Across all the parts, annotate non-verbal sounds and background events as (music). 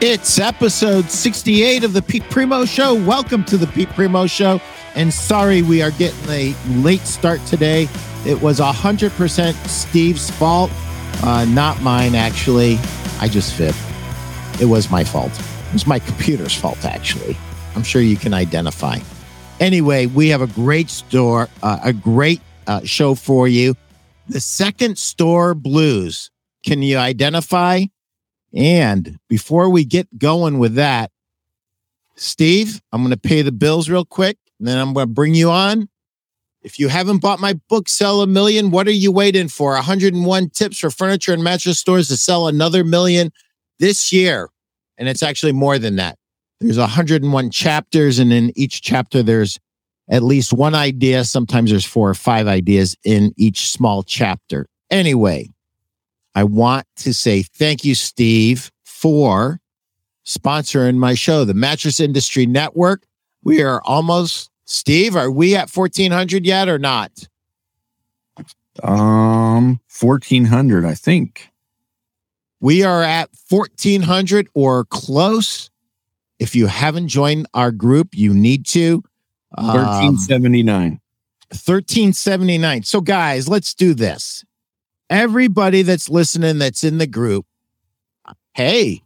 It's episode 68 of the Pete Primeau Show. Welcome to the Pete Primeau Show. And sorry we are getting a late start today. It was 100% Steve's fault, uh, not mine, actually. I just fibbed. It was my fault. It was my computer's fault, actually. I'm sure you can identify. Anyway, we have a great store, uh, a great uh, show for you. The second store blues. Can you identify? And before we get going with that, Steve, I'm going to pay the bills real quick, and then I'm going to bring you on. If you haven't bought my book, Sell a Million, what are you waiting for? 101 tips for furniture and mattress stores to sell another million this year. And it's actually more than that. There's 101 chapters, and in each chapter, there's at least one idea. Sometimes there's four or five ideas in each small chapter. Anyway, I want to say thank you, Steve, for sponsoring my show, the Mattress Industry Network. We are almost, Steve, are we at 1400 yet or not? Um, 1400, I think. We are at 1400 or close. If you haven't joined our group, you need to. Um, 1379. 1379. So, guys, let's do this. Everybody that's listening that's in the group, hey,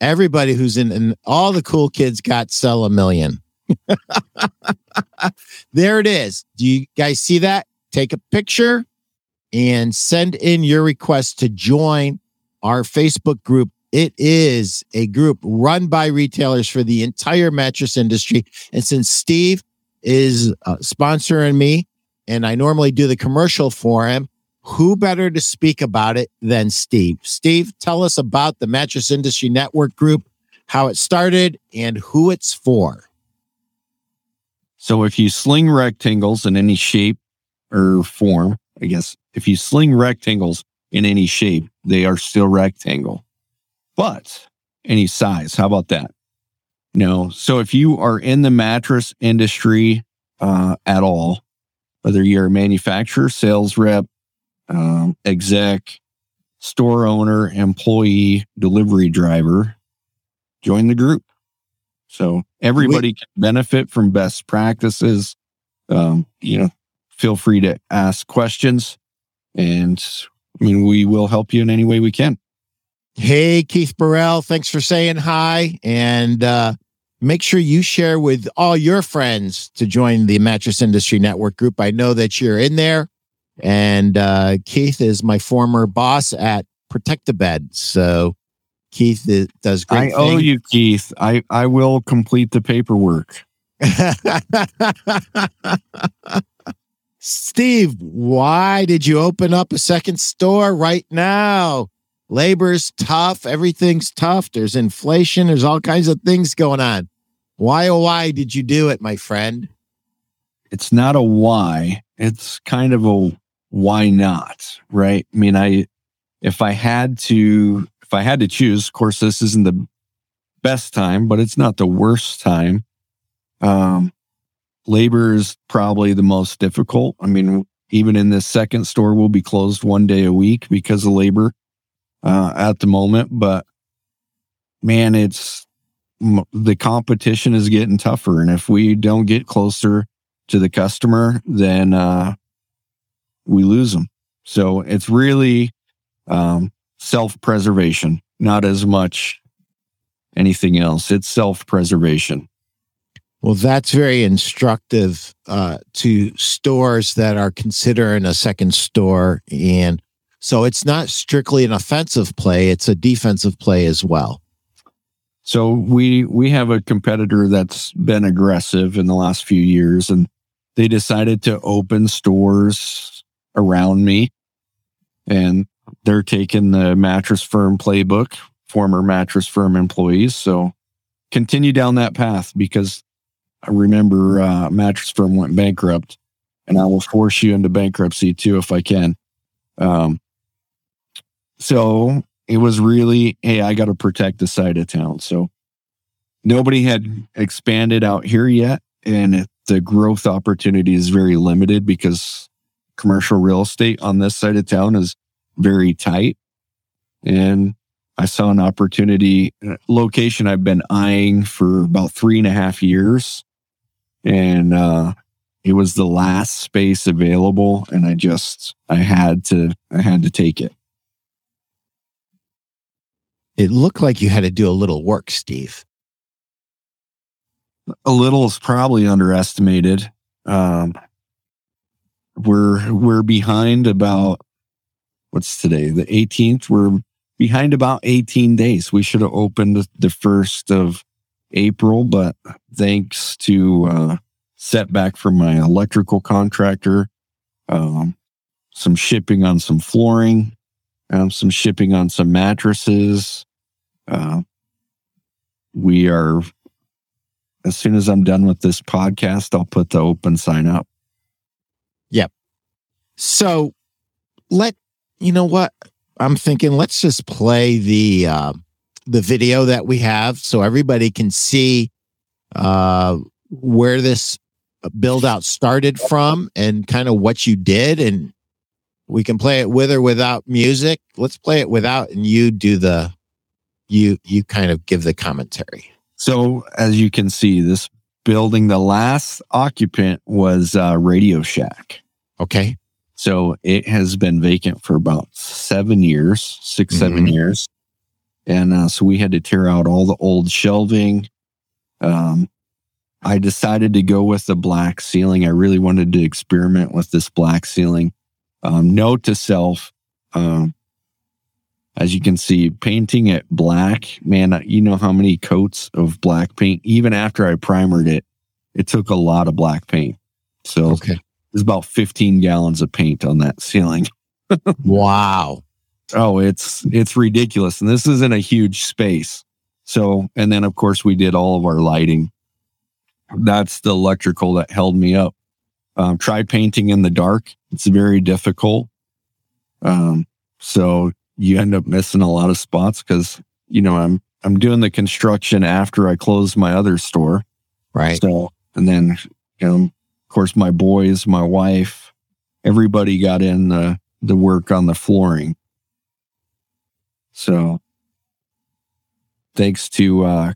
everybody who's in, and all the cool kids got sell a million. (laughs) there it is. Do you guys see that? Take a picture and send in your request to join our Facebook group. It is a group run by retailers for the entire mattress industry. And since Steve is uh, sponsoring me and I normally do the commercial for him, who better to speak about it than Steve? Steve, tell us about the Mattress Industry Network group, how it started, and who it's for. So if you sling rectangles in any shape or form, I guess if you sling rectangles in any shape, they are still rectangle. But any size, how about that? No. So if you are in the mattress industry uh, at all, whether you're a manufacturer, sales rep, um, exec, store owner, employee, delivery driver, join the group. So everybody can benefit from best practices. Um, you know, feel free to ask questions and I mean, we will help you in any way we can. Hey, Keith Burrell, thanks for saying hi. And uh, make sure you share with all your friends to join the Mattress Industry Network group. I know that you're in there. And uh, Keith is my former boss at Protect the Bed. So Keith does great. I things. owe you, Keith. I, I will complete the paperwork. (laughs) Steve, why did you open up a second store right now? Labor's tough. Everything's tough. There's inflation. There's all kinds of things going on. Why, oh, why did you do it, my friend? It's not a why. It's kind of a why not, right? I mean, I, if I had to, if I had to choose, of course, this isn't the best time, but it's not the worst time. Um, labor is probably the most difficult. I mean, even in this second store, we'll be closed one day a week because of labor uh, at the moment. But man, it's the competition is getting tougher. And if we don't get closer to the customer, then uh, we lose them. So it's really um, self preservation, not as much anything else. It's self preservation. Well, that's very instructive uh, to stores that are considering a second store. And so it's not strictly an offensive play, it's a defensive play as well. So we we have a competitor that's been aggressive in the last few years and they decided to open stores around me and they're taking the mattress firm playbook, former mattress firm employees. So continue down that path because I remember uh, Mattress Firm went bankrupt, and I will force you into bankruptcy too if I can. Um, so it was really, hey, I got to protect the side of town. So nobody had expanded out here yet, and the growth opportunity is very limited because commercial real estate on this side of town is very tight. And I saw an opportunity uh, location I've been eyeing for about three and a half years. And uh, it was the last space available. And I just, I had to, I had to take it. It looked like you had to do a little work, Steve. A little is probably underestimated. Um, we're we're behind about what's today the 18th we're behind about 18 days. We should have opened the first of april but thanks to uh setback from my electrical contractor um some shipping on some flooring um, some shipping on some mattresses uh we are as soon as i'm done with this podcast i'll put the open sign up So let you know what I'm thinking. Let's just play the uh, the video that we have so everybody can see uh, where this build out started from and kind of what you did and we can play it with or without music let's play it without and you do the you you kind of give the commentary So, as you can see, this building, the last occupant was uh, Radio Shack. Okay So, it has been vacant for about seven years, 6 seven Mhm. years. And uh, so, we had to tear out all the old shelving. Um, I decided to go with the black ceiling. I really wanted to experiment with this black ceiling. Um, note to self, um, as you can see, painting it black, man, you know how many coats of black paint, even after I primered it, it took a lot of black paint. So okay there's about 15 gallons of paint on that ceiling. (laughs) wow Oh, it's it's ridiculous. And this isn't a huge space. So, and then of course we did all of our lighting. That's the electrical that held me up. Um, try painting in the dark. It's very difficult. Um, so you end up missing a lot of spots because you know I'm I'm doing the construction after I close my other store. right So, and then, you know, of course, my boys, my wife, everybody got in the, the work on the flooring. So, thanks to uh,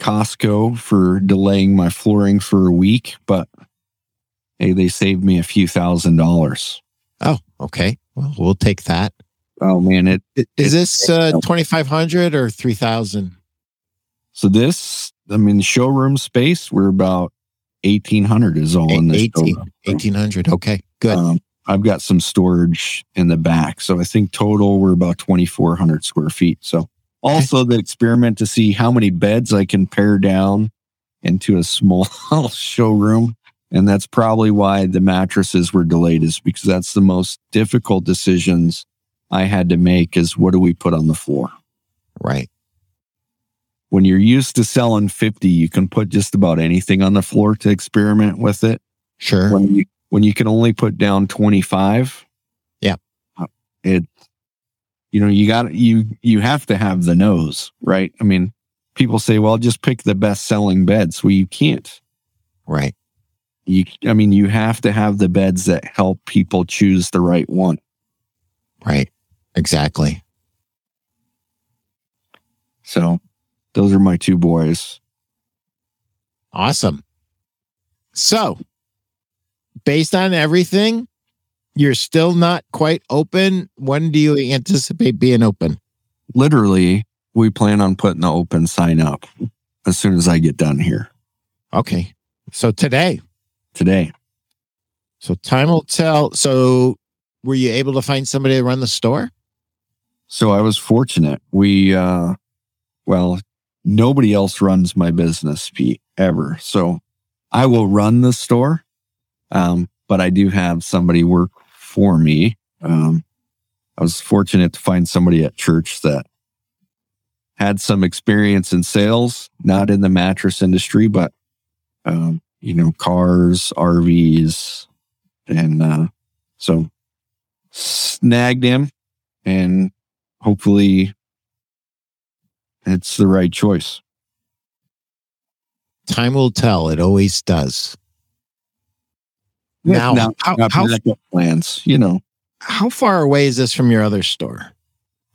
Costco for delaying my flooring for a week, but hey, they saved me a few thousand dollars. oh okay well we'll take that Oh man, it Is this uh, 2500 or 3000? so this I mean showroom space we're about eighteen hundred is all in the 18, 1800. Okay, good. Um, I've got some storage in the back. So I think total we're about 2,400 square feet. So also the experiment to see how many beds I can pare down into a small (laughs) showroom. And that's probably why the mattresses were delayed is because that's the most difficult decisions I had to make is what do we put on the floor? right. When you're used to selling 50, you can put just about anything on the floor to experiment with it. Sure. when you when you can only put down 25 Yeah. Uh, it you know you got you you have to have the nose right i mean people say well just pick the best selling beds well you can't Right. you i mean you have to have the beds that help people choose the right one Right. Exactly. so those are my two boys Awesome. So, based on everything, you're still not quite open. When do you anticipate being open? literally we plan on putting the open sign up as soon as i get done here Okay. So, today. today So, time will tell. So, were you able to find somebody to run the store? So I was fortunate. We, uh, well, nobody else runs my business, Pete, ever. So I will run the store. Um, but I do have somebody work for me. Um, I was fortunate to find somebody at church that had some experience in sales, not in the mattress industry, but, um, you know, cars, RVs. And, uh, so snagged him and hopefully it's the right choice. Time will tell. It always does. Now, Now, how, how, plans, you know, how far away is this from your other store?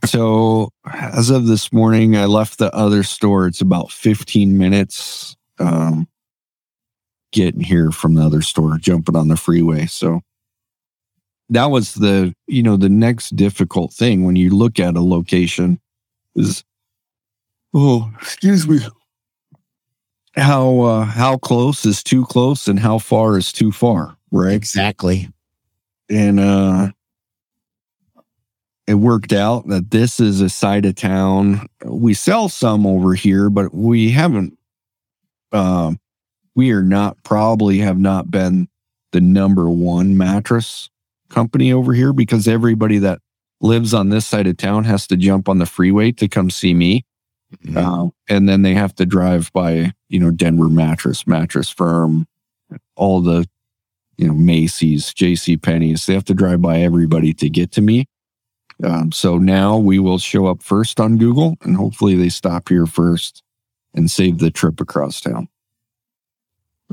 So as of this morning, I left the other store. It's about 15 minutes um, getting here from the other store, jumping on the freeway. So that was the, you know, the next difficult thing when you look at a location is, oh, excuse me, how uh, how close is too close and how far is too far, right? Exactly. And uh, it worked out that this is a side of town. We sell some over here, but we haven't. Uh, we are not probably have not been the number one mattress company over here because everybody that lives on this side of town has to jump on the freeway to come see me. Mm-hmm. Uh, and then they have to drive by, you know, Denver Mattress, Mattress Firm, all the, you know, Macy's, J.C. Penney's. They have to drive by everybody to get to me. Um, so now we will show up first on Google, and hopefully they stop here first and save the trip across town.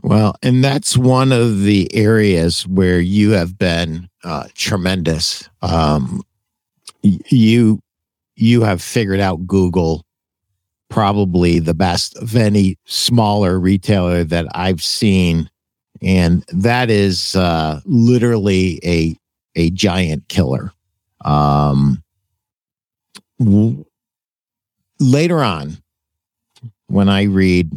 Well, and that's one of the areas where you have been uh, tremendous. Um, you you have figured out Google probably the best of any smaller retailer that I've seen. And that is uh, literally a a giant killer. Um, w- later on, when I read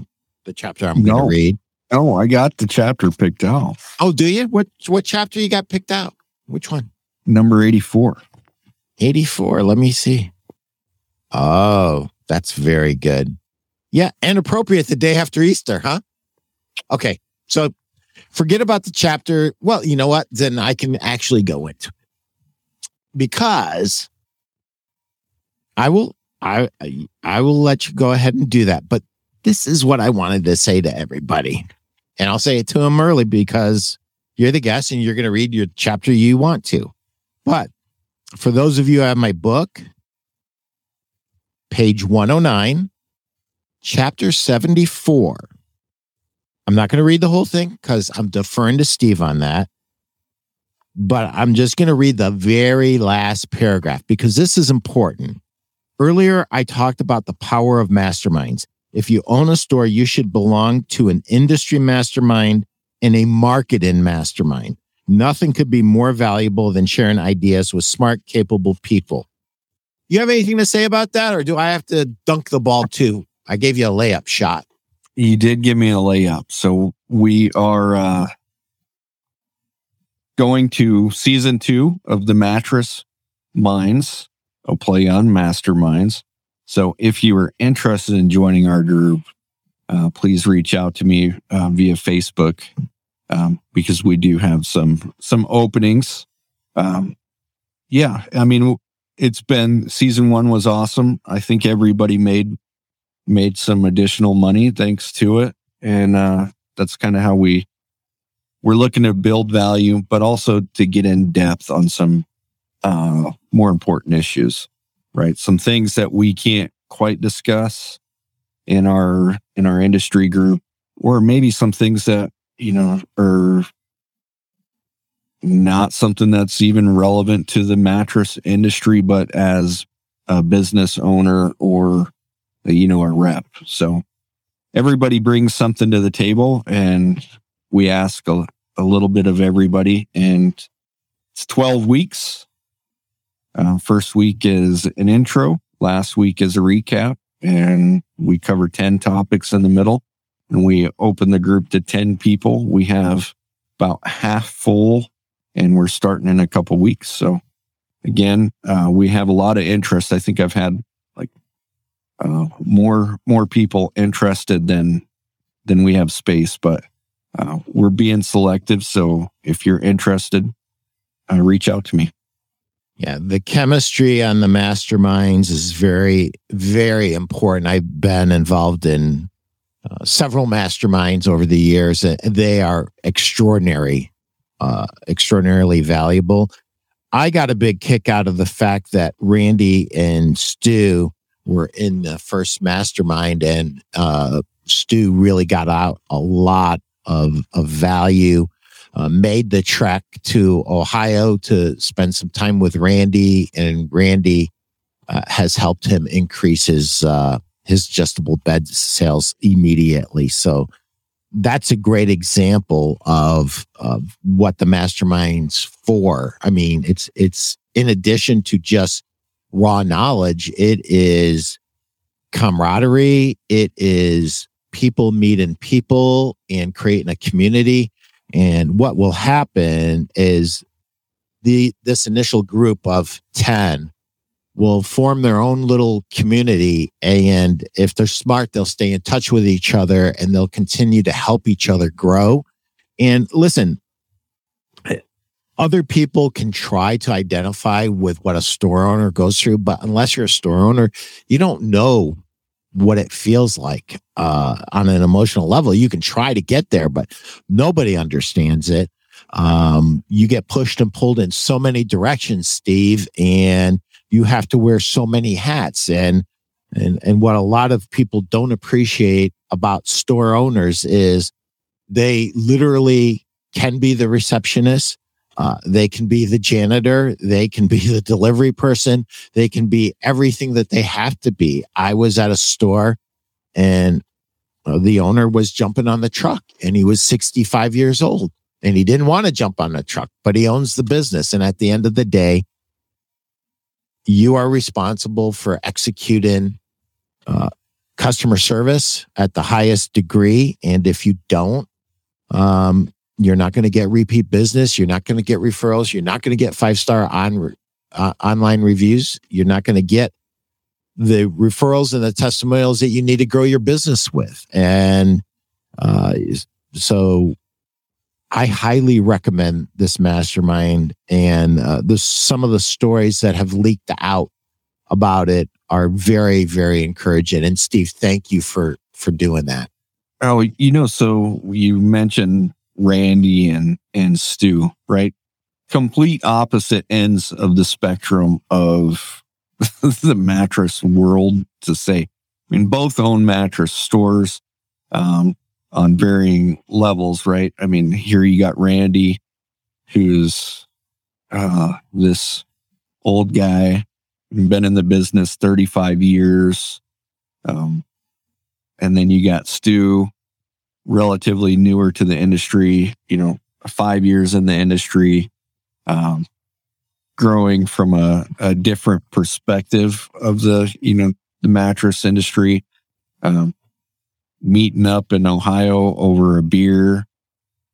the chapter I'm no. going to read. Oh, I got the chapter picked out. Oh, do you? What what chapter you got picked out? Which one? Number 84. 84. Let me see. Oh, that's very good. Yeah, and appropriate the day after Easter, huh? Okay. So forget about the chapter. Well, you know what? Then I can actually go into it. Because I will I I will let you go ahead and do that. But this is what I wanted to say to everybody. And I'll say it to them early because you're the guest and you're going to read your chapter you want to. But for those of you who have my book, page 109, chapter 74. I'm not going to read the whole thing because I'm deferring to Steve on that. But I'm just going to read the very last paragraph because this is important. Earlier, I talked about the power of masterminds. If you own a store, you should belong to an industry mastermind and a marketing mastermind. Nothing could be more valuable than sharing ideas with smart, capable people. You have anything to say about that, or do I have to dunk the ball too? I gave you a layup shot. You did give me a layup. So we are uh, going to season two of the Mattress Minds, a play on Masterminds. So if you are interested in joining our group, uh, please reach out to me uh, via Facebook um, because we do have some some openings. Um, yeah, I mean, it's been season one was awesome. I think everybody made made some additional money thanks to it, and uh, that's kind of how we we're looking to build value, but also to get in depth on some uh, more important issues, right? Some things that we can't quite discuss in our in our industry group, or maybe some things that you know are not something that's even relevant to the mattress industry, but as a business owner or, you know, a rep. So everybody brings something to the table and we ask a, a little bit of everybody. And it's 12 weeks. Uh, first week is an intro, last week is a recap, and we cover 10 topics in the middle. And we open the group to 10 people. We have about half full and we're starting in a couple weeks. So again, uh, we have a lot of interest. I think I've had like uh, more more people interested than than we have space, but uh, we're being selective. So if you're interested, uh, reach out to me. Yeah, the chemistry on the masterminds is very, very important. I've been involved in uh, several masterminds over the years, and they are extraordinary uh, extraordinarily valuable. I got a big kick out of the fact that Randy and Stu were in the first mastermind, and uh, Stu really got out a lot of, of value. Uh, made the trek to Ohio to spend some time with Randy, and Randy uh, has helped him increase his uh, his adjustable bed sales immediately. So that's a great example of of what the mastermind's for. I mean, it's it's in addition to just raw knowledge, it is camaraderie, it is people meeting people and creating a community. And what will happen is the this initial group of 10 will form their own little community and if they're smart they'll stay in touch with each other and they'll continue to help each other grow. And listen other people can try to identify with what a store owner goes through but unless you're a store owner you don't know what it feels like uh, on an emotional level. You can try to get there but nobody understands it. Um, you get pushed and pulled in so many directions, Steve, and you have to wear so many hats. And and and what a lot of people don't appreciate about store owners is they literally can be the receptionist. Uh, they can be the janitor. They can be the delivery person. They can be everything that they have to be. I was at a store and uh, the owner was jumping on the truck and he was 65 years old and he didn't want to jump on the truck, but he owns the business. And at the end of the day, you are responsible for executing uh, customer service at the highest degree. And if you don't, um, you're not going to get repeat business. You're not going to get referrals. You're not going to get five star on uh, online reviews. You're not going to get the referrals and the testimonials that you need to grow your business with. And uh, so I highly recommend this mastermind. And uh, the, some of the stories that have leaked out about it are very, very encouraging. And Steve, thank you for for doing that. Oh, you know, so you mentioned Randy and and Stu, right? Complete opposite ends of the spectrum of (laughs) the mattress world to say. I mean, both own mattress stores. Um, on varying levels, right? I mean, here you got Randy, who's uh, this old guy, been in the business 35 years. Um, and then you got Stu, relatively newer to the industry, you know, five years in the industry, um, growing from a, a different perspective of the, you know, the mattress industry. Um, meeting up in Ohio over a beer.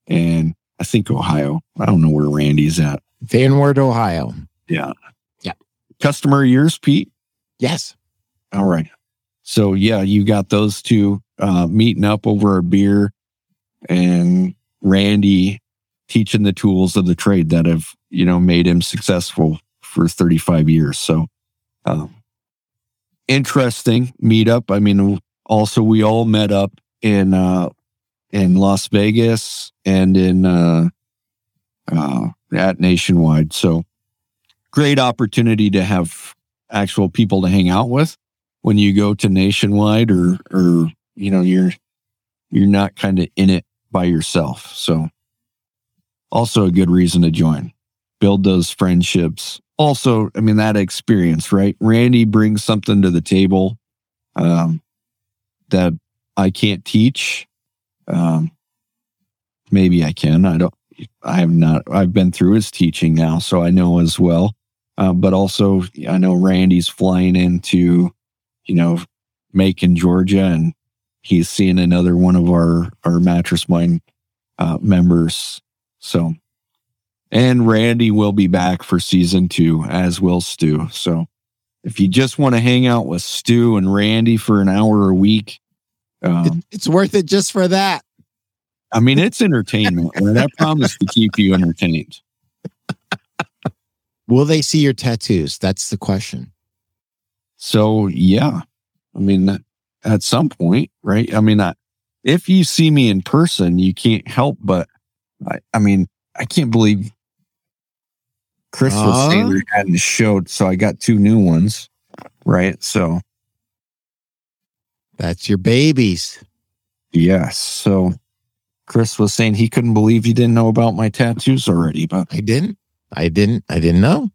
And I think Ohio. I don't know where Randy's at. Van Wert, Ohio. Yeah. Yeah. Customer years, Pete? Yes. All right. So yeah, you got those two uh, meeting up over a beer and Randy teaching the tools of the trade that have, you know, made him successful for 35 years. So, um, interesting meetup. I mean, also we all met up in uh in Las Vegas and in uh, uh at Nationwide. So great opportunity to have actual people to hang out with when you go to Nationwide or or you know you're you're not kind of in it by yourself. So also a good reason to join. Build those friendships. Also, I mean that experience, right? Randy brings something to the table. Um, that I can't teach. Um, maybe I can. I don't. I have not. I've been through his teaching now, so I know as well. Uh, but also, I know Randy's flying into, you know, Macon, Georgia, and he's seeing another one of our our mattress mind uh, members. So, and Randy will be back for season two, as will Stu. So, if you just want to hang out with Stu and Randy for an hour a week, um, it's worth it just for that. I mean, it's entertainment, and I promise to keep you entertained. (laughs) Will they see your tattoos? That's the question. So, yeah. I mean, at some point, right? I mean, I, if you see me in person, you can't help but, I, I mean, I can't believe Chris uh, they hadn't showed, so I got two new ones, right? So that's your babies. Yes. So Chris was saying he couldn't believe he didn't know about my tattoos already, but I didn't. I didn't. I didn't know.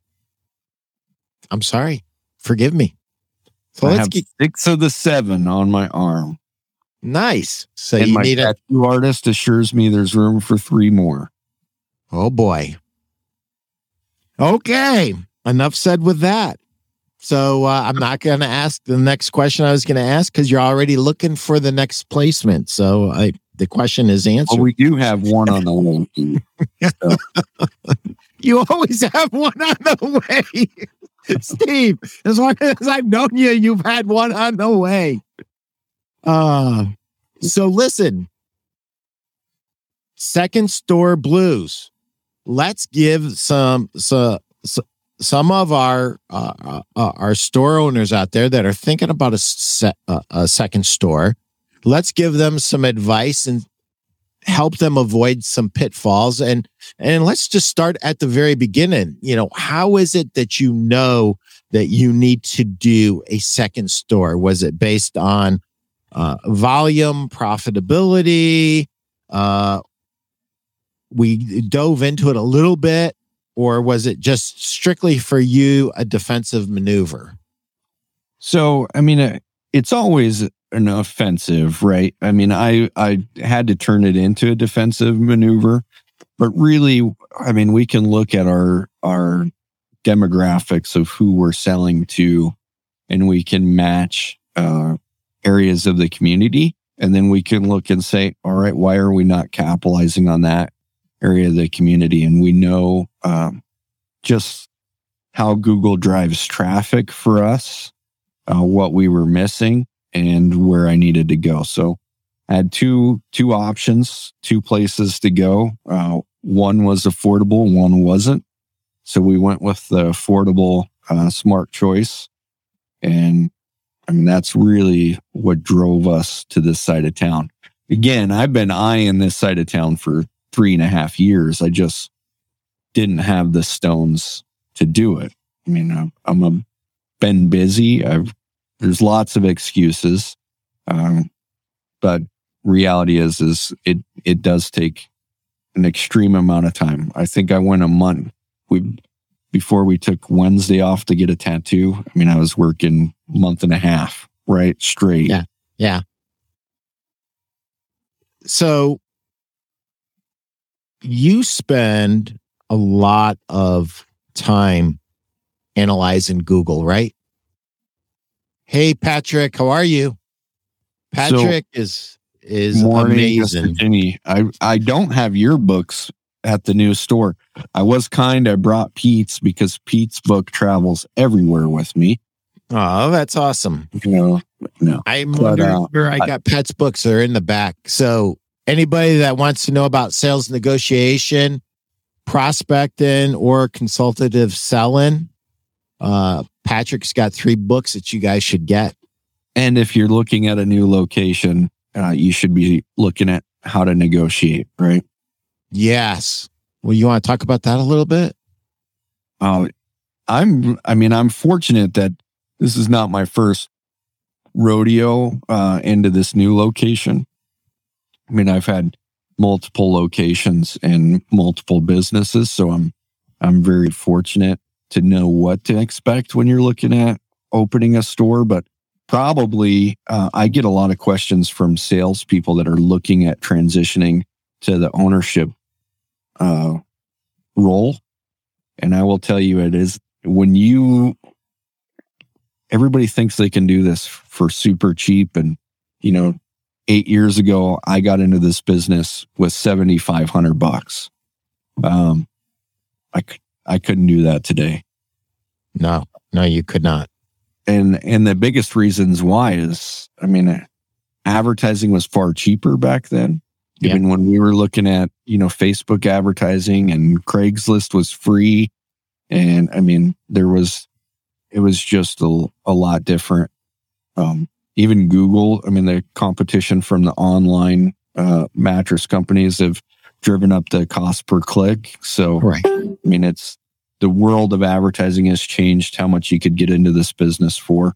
I'm sorry. Forgive me. So I let's have get six of the seven on my arm. nice. So and you my need a tattoo artist assures me there's room for three more. oh boy. Okay, enough said with that. So uh, I'm not going to ask the next question I was going to ask because you're already looking for the next placement. So I, the question is answered. Well, we do have one on the way. (laughs) You always have one on the way. (laughs) Steve, as long as I've known you, you've had one on the way. Uh so listen. Second store blues. Let's give some so, so, some of our uh, uh, uh, our store owners out there that are thinking about a, se- uh, a second store. Let's give them some advice and help them avoid some pitfalls and and let's just start at the very beginning. You know, how is it that you know that you need to do a second store? Was it based on uh, volume, profitability? Uh, we dove into it a little bit, or was it just strictly for you a defensive maneuver? So, I mean, it's always an offensive, right? I mean, I I had to turn it into a defensive maneuver, but really, I mean, we can look at our our demographics of who we're selling to, and we can match uh, areas of the community, and then we can look and say, all right, why are we not capitalizing on that area of the community? And we know um, just how Google drives traffic for us, uh, what we were missing, and where I needed to go. So I had two two options, two places to go. Uh, one was affordable, one wasn't. So we went with the affordable, uh, smart choice, and I mean that's really what drove us to this side of town. Again, I've been eyeing this side of town for three and a half years. I just didn't have the stones to do it. I mean, I'm, I'm a, been busy. I've there's lots of excuses, um, but reality is is it it does take an extreme amount of time. I think I went a month. We before we took Wednesday off to get a tattoo. I mean, I was working month and a half right straight. Yeah. Yeah. So you spend a lot of time analyzing Google, right? Hey Patrick, how are you? Patrick is is Morning, amazing. Jenny. I I don't have your books at the new store. I was kind. I brought Pete's because Pete's book travels everywhere with me. Oh, that's awesome. You know, no. I'm wondering uh, where I got Pat's books. They're in the back. So anybody that wants to know about sales negotiation, prospecting, or consultative selling, uh, Patrick's got three books that you guys should get. And if you're looking at a new location, uh, you should be looking at how to negotiate, right? Yes. Well, you want to talk about that a little bit? Uh, I'm, I mean, I'm fortunate that this is not my first rodeo uh, into this new location. I mean, I've had multiple locations and multiple businesses, so I'm, I'm very fortunate to know what to expect when you're looking at opening a store. But probably, uh, I get a lot of questions from salespeople that are looking at transitioning to the ownership uh, role. And I will tell you, it is when you, everybody thinks they can do this for super cheap. And, you know, eight years ago, I got into this business with 7,500 bucks. Um, I, I couldn't do that today. No, no, you could not. And, and the biggest reasons why is, I mean, advertising was far cheaper back then. Even when we were looking at, you know, Facebook advertising and Craigslist was free. And I mean, there was, it was just a, a lot different. Um, even Google, I mean, the competition from the online uh, mattress companies have driven up the cost per click. So, Right. I mean, it's the world of advertising has changed how much you could get into this business for.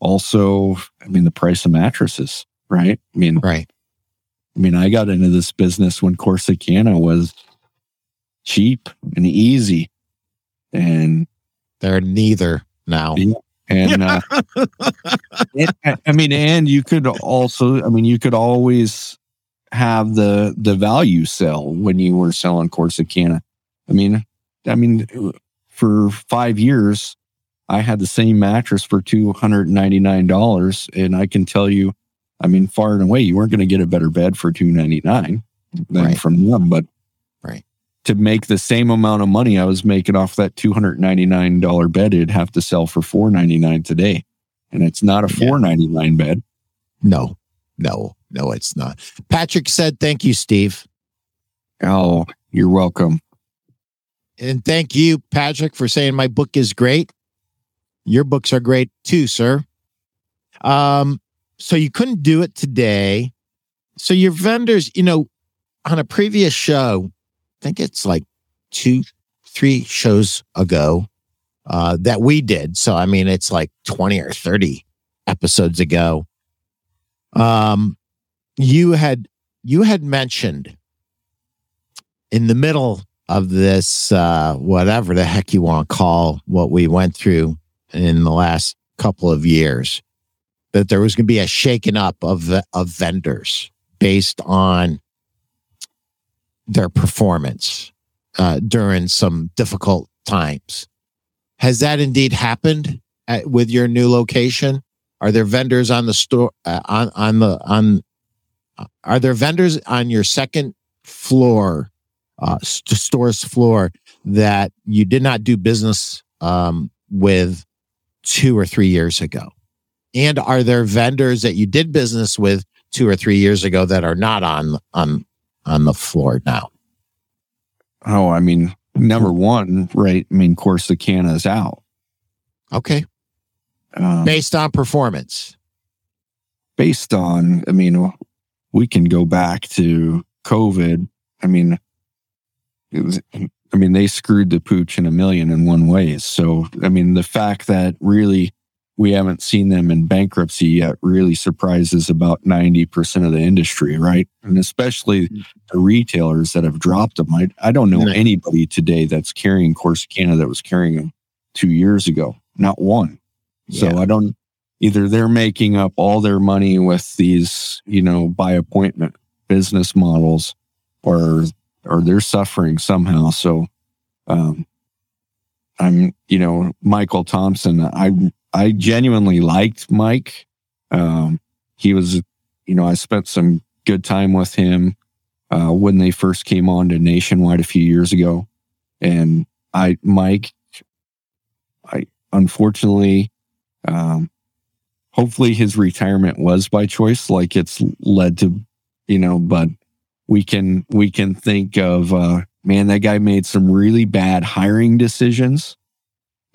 Also, I mean, the price of mattresses, right? I mean, Right. I mean, I got into this business when Corsicana was cheap and easy. And They're neither now. And uh, (laughs) it, I mean, and you could also, I mean, you could always have the the value sell when you were selling Corsicana. I mean, I mean, for five years, I had the same mattress for two hundred ninety nine dollars, and I can tell you, I mean, far and away, you weren't going to get a better bed for two ninety nine than Right. from them. But. To make the same amount of money I was making off that two hundred ninety nine dollar bed, it'd have to sell for 499 today, and it's not a Yeah. four ninety nine bed. No, no, no, it's not. Patrick said, Thank you, Steve. Oh, you're welcome. And thank you, Patrick, for saying my book is great. Your books are great too, sir. Um, so you couldn't do it today. So your vendors, you know, on a previous show, think it's like two, three shows ago, uh, that we did. So I mean, it's like 20 or 30 episodes ago. Um, you had you had mentioned in the middle of this uh whatever the heck you want to call what we went through in the last couple of years that there was going to be a shaking up of of vendors based on their performance uh, during some difficult times. Has that indeed happened at, with your new location? Are there vendors on the store uh, on on the on? Are there vendors on your second floor, uh, st- store's floor that you did not do business um, with two or three years ago? And are there vendors that you did business with two or three years ago that are not on on on the floor now? Oh, I mean, number one, right? I mean, course the Corsicana is out. Okay, Um, based on performance. based on, I mean, we can go back to COVID. I mean, it was, I mean, they screwed the pooch in a million and one ways. So, I mean, the fact that really we haven't seen them in bankruptcy yet really surprises about 90% of the industry, right? And especially the retailers that have dropped them. I, I don't know anybody today that's carrying Corsicana that was carrying them two years ago. Not one. So Yeah. I don't either they're making up all their money with these, you know, by appointment business models or or they're suffering somehow. So um I'm, you know, Michael Thompson, I I genuinely liked Mike. Um he was you know, I spent some good time with him uh when they first came on to Nationwide a few years ago. And I Mike I unfortunately um hopefully his retirement was by choice like it's led to you know but we can we can think of uh man that guy made some really bad hiring decisions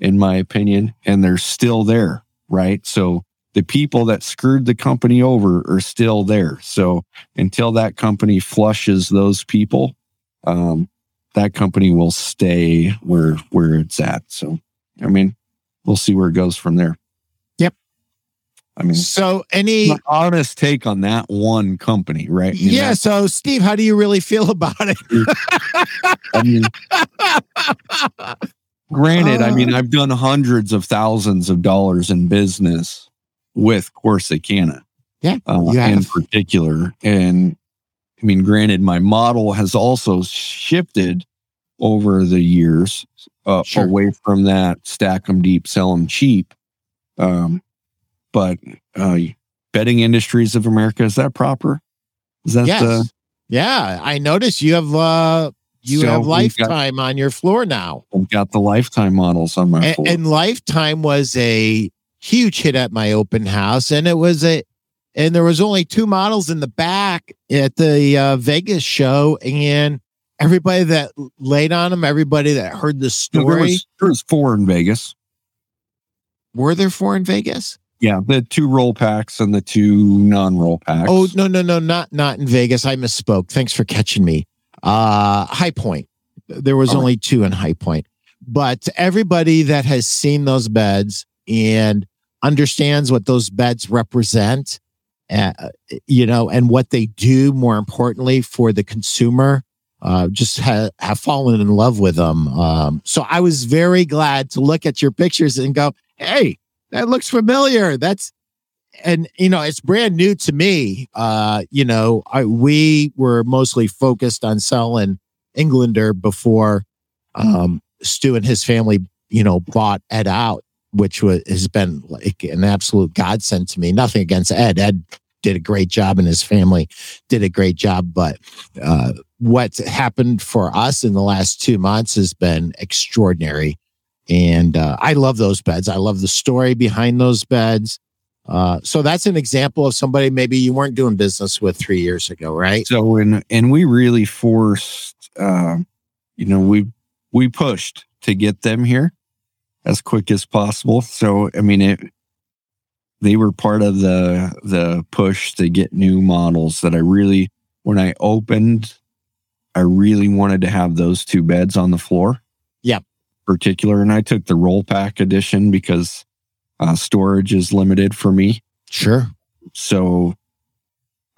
in my opinion and they're still there right so the people that screwed the company over are still there so until that company flushes those people um that company will stay where where it's at so i mean we'll see where it goes from there Yep. i mean So any honest take on that one company, right? Mean, yeah. So Steve, how do you really feel about it? (laughs) I mean, (laughs) granted, I mean, Uh. I've done hundreds of thousands of dollars in business with Corsicana. Yeah, uh, in particular. And I mean, granted, my model has also shifted over the years uh, Sure. away from that stack them deep, sell them cheap. Um, but uh, Bedding Industries of America is that proper? Is that yes. the yeah, I noticed you have uh you So have we've got- lifetime on your floor now. I've got the lifetime models on my And, floor. and lifetime was a huge hit at my open house and it was a and there was only two models in the back at the uh, Vegas show and everybody that laid on them everybody that heard the No, story there, was, there was four in Vegas. were there four in Vegas? Yeah, the two roll packs and the two non-roll packs. Oh no no no not not in Vegas. I misspoke. Thanks for catching me. Uh High Point. There was right. only two in High Point. But everybody that has seen those beds and understands what those beds represent, uh, you know, and what they do more importantly for the consumer, uh, just ha- have fallen in love with them. Um, so I was very glad to look at your pictures and go, hey, that looks familiar. That's and you know it's brand new to me. Uh, you know, I, we were mostly focused on selling Englander before um, Stu and his family, you know, bought Ed out, which was, has been like an absolute godsend to me. Nothing against Ed. Ed did a great job and his family did a great job. But uh, what's happened for us in the last two months has been extraordinary. And uh, I love those beds. I love the story behind those beds. Uh, so that's an example of somebody maybe you weren't doing business with three years ago, right? So and and we really forced, uh, you know, we we pushed to get them here as quick as possible. So I mean, it they were part of the the push to get new models that I really when I opened I really wanted to have those two beds on the floor. Yep. Particular and I took the roll pack edition because uh, storage is limited for me. Sure. So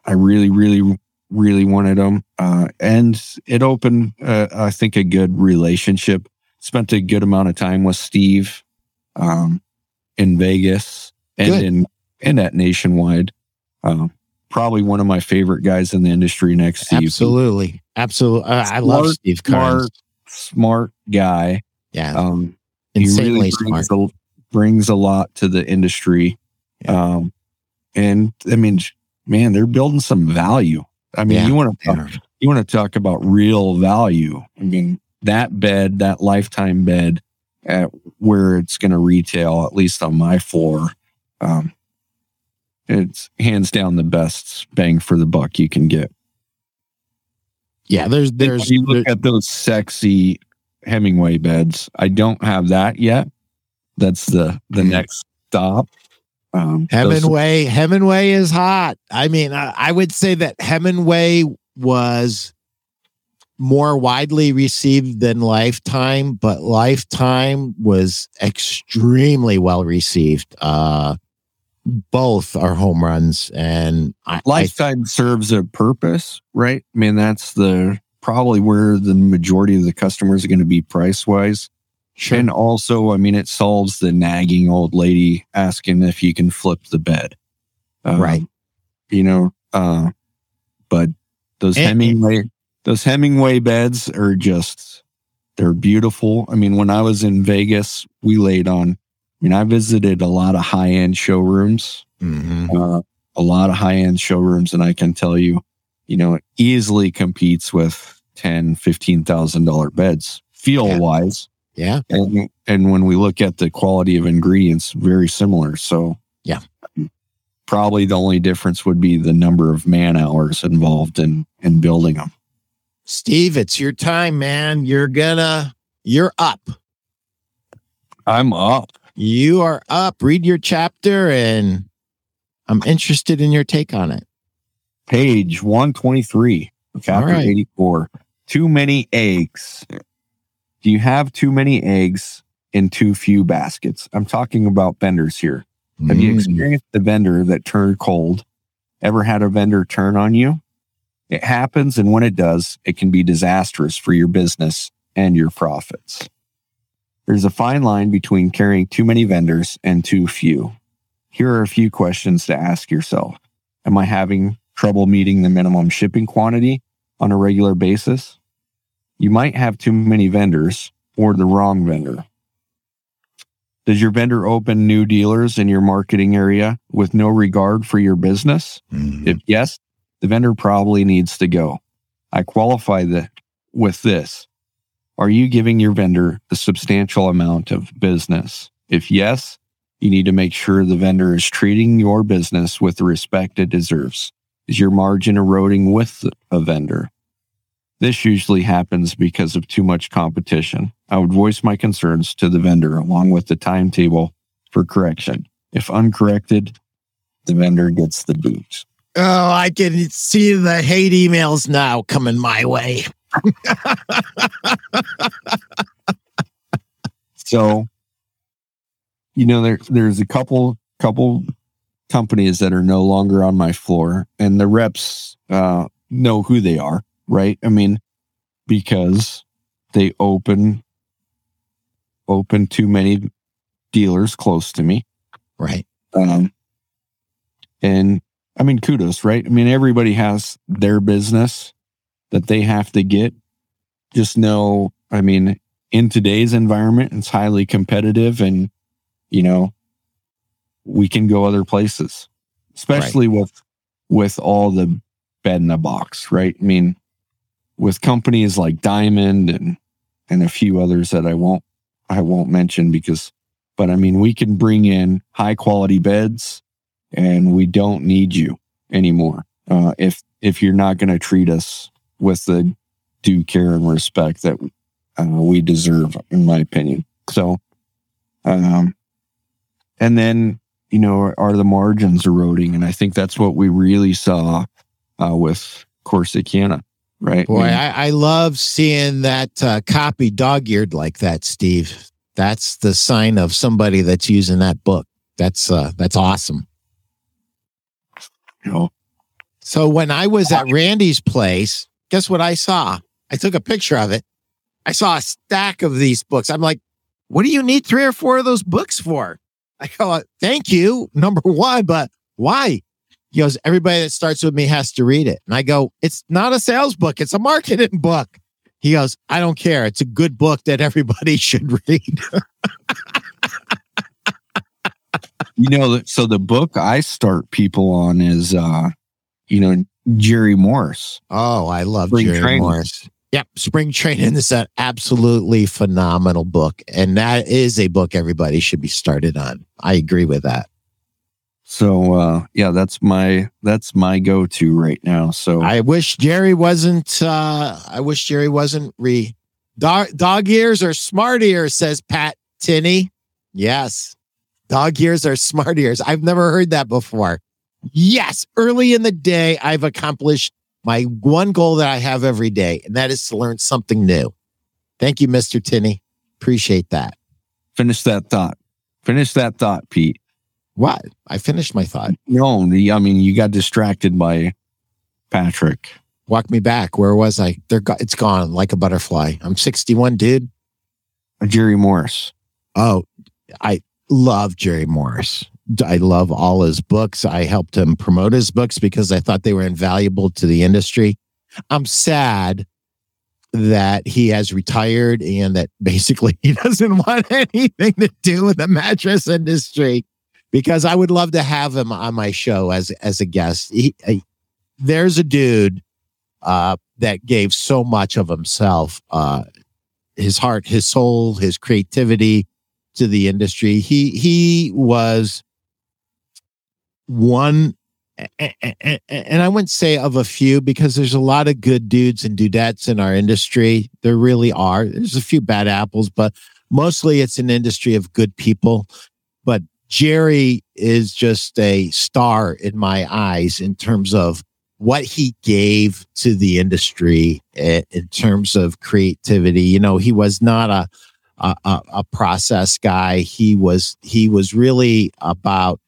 I really really really wanted them uh, and it opened uh, I think a good relationship. Spent a good amount of time with Steve um, in Vegas and Good. in and at Nationwide. Uh, probably one of my favorite guys in the industry next to Absolutely. Absolutely. I love Steve Carnes. Smart, smart guy. Yeah. Um, Insanely really smart. A, brings a lot to the industry. Yeah. Um, and I mean, man, they're building some value. I mean, yeah, you want to talk, you want to talk about real value. I mean, that bed, that lifetime bed, at where it's going to retail, at least on my floor, um, it's hands down the best bang for the buck you can get. Yeah, there's there's you look at those sexy Hemingway beds. I don't have that yet. That's the the next stop. Um, Hemingway, those, Hemingway is hot. I mean, I, I would say that Hemingway was more widely received than Lifetime, but Lifetime was extremely well received. Uh, both are home runs, and I, Lifetime I, serves a purpose, right? I mean, that's the probably where the majority of the customers are going to be price wise. Sure. And also, I mean, it solves the nagging old lady asking if you can flip the bed. Um, right. You know, uh, but those and, Hemingway, those Hemingway beds are just, they're beautiful. I mean, when I was in Vegas, we laid on, I mean, I visited a lot of high end showrooms, mm-hmm. uh, a lot of high end showrooms. And I can tell you, you know, it easily competes with ten, fifteen thousand dollar beds, feel yeah. wise. Yeah. And, and when we look at the quality of ingredients, very similar. So yeah, probably the only difference would be the number of man hours involved in, in building them. Steve, it's your time, man. You're gonna, you're up. I'm up. You are up. Read your chapter and I'm interested in your take on it. Page 123, chapter right. 84. Too many eggs. Do you have too many eggs in too few baskets? I'm talking about vendors here. Mm. Have you mm. experienced the vendor that turned cold? Ever had a vendor turn on you? It happens, and when it does, it can be disastrous for your business and your profits. There's a fine line between carrying too many vendors and too few. Here are a few questions to ask yourself. Am I having trouble meeting the minimum shipping quantity on a regular basis? You might have too many vendors or the wrong vendor. Does your vendor open new dealers in your marketing area with no regard for your business? Mm-hmm. If yes, the vendor probably needs to go. I qualify the, with this. Are you giving your vendor a substantial amount of business? If yes, you need to make sure the vendor is treating your business with the respect it deserves. Is your margin eroding with a vendor? This usually happens because of too much competition. I would voice my concerns to the vendor along with the timetable for correction. If uncorrected, the vendor gets the boot. Oh, I can see the hate emails now coming my way. (laughs) so, you know, there there's a couple couple companies that are no longer on my floor, and the reps uh, know who they are, right? I mean, because they open open too many dealers close to me. Right. Um, and I mean, kudos, right? I mean, everybody has their business that they have to get. Just know, I mean, in today's environment, it's highly competitive and, you know, we can go other places, especially right. with, with all the bed in a box, right? I mean, with companies like Diamond and, and a few others that I won't, I won't mention because, but I mean, we can bring in high quality beds and we don't need you anymore. Uh, if, if you're not going to treat us with the due care and respect that uh, we deserve, in my opinion. So, um, and then, you know, are, are, the margins eroding? And I think that's what we really saw uh, with Corsicana, right? Boy, I, I, love seeing that uh, copy dog eared like that, Steve. That's the sign of somebody that's using that book. That's uh, that's awesome. You know, so when I was at Randy's place, guess what I saw? I took a picture of it. I saw a stack of these books. I'm like, what do you need three or four of those books for? I go, thank you, number one, but why? He goes, everybody that starts with me has to read it. And I go, it's not a sales book, it's a marketing book. He goes, I don't care. It's a good book that everybody (laughs) should read. you know, so the book I start people on is, uh, you know, Jerry Morris. Oh, I love Spring Jerry Training. Morris. Yep. Spring Training is an absolutely phenomenal book. And that is a book everybody should be started on. I agree with that. So uh yeah, that's my that's my go-to right now. So I wish Jerry wasn't uh I wish Jerry wasn't re dog, dog ears or smart ears, says Pat Tinney. Yes. Dog ears are smart ears. I've never heard that before. Yes, early in the day, I've accomplished my one goal that I have every day, and that is to learn something new. Thank you, Mr. Tinney. Appreciate that. Finish that thought. Finish that thought, Pete. What? I finished my thought. No, the, I mean, you got distracted by Patrick. Walk me back. Where was I? They're go- it's gone like a butterfly. I'm 61, dude. Uh, Jerry Morris. Oh, I love Jerry Morris. I love all his books. I helped him promote his books because I thought they were invaluable to the industry. I'm sad that he has retired and that basically (laughs) he doesn't want (laughs) anything to do with the mattress industry because I would love to have him on my show as as a guest. He, he, there's a dude uh, that gave so much of himself, uh, his heart, his soul, his creativity to the industry. He he was one and I wouldn't say of a few because there's a lot of good dudes and dudettes in our industry. There really are. There's a few bad apples, but mostly it's an industry of good people. But Jerry is just a star in my eyes in terms of what he gave to the industry eh, in terms of creativity. You know, he was not a a, a process guy. He was he was really about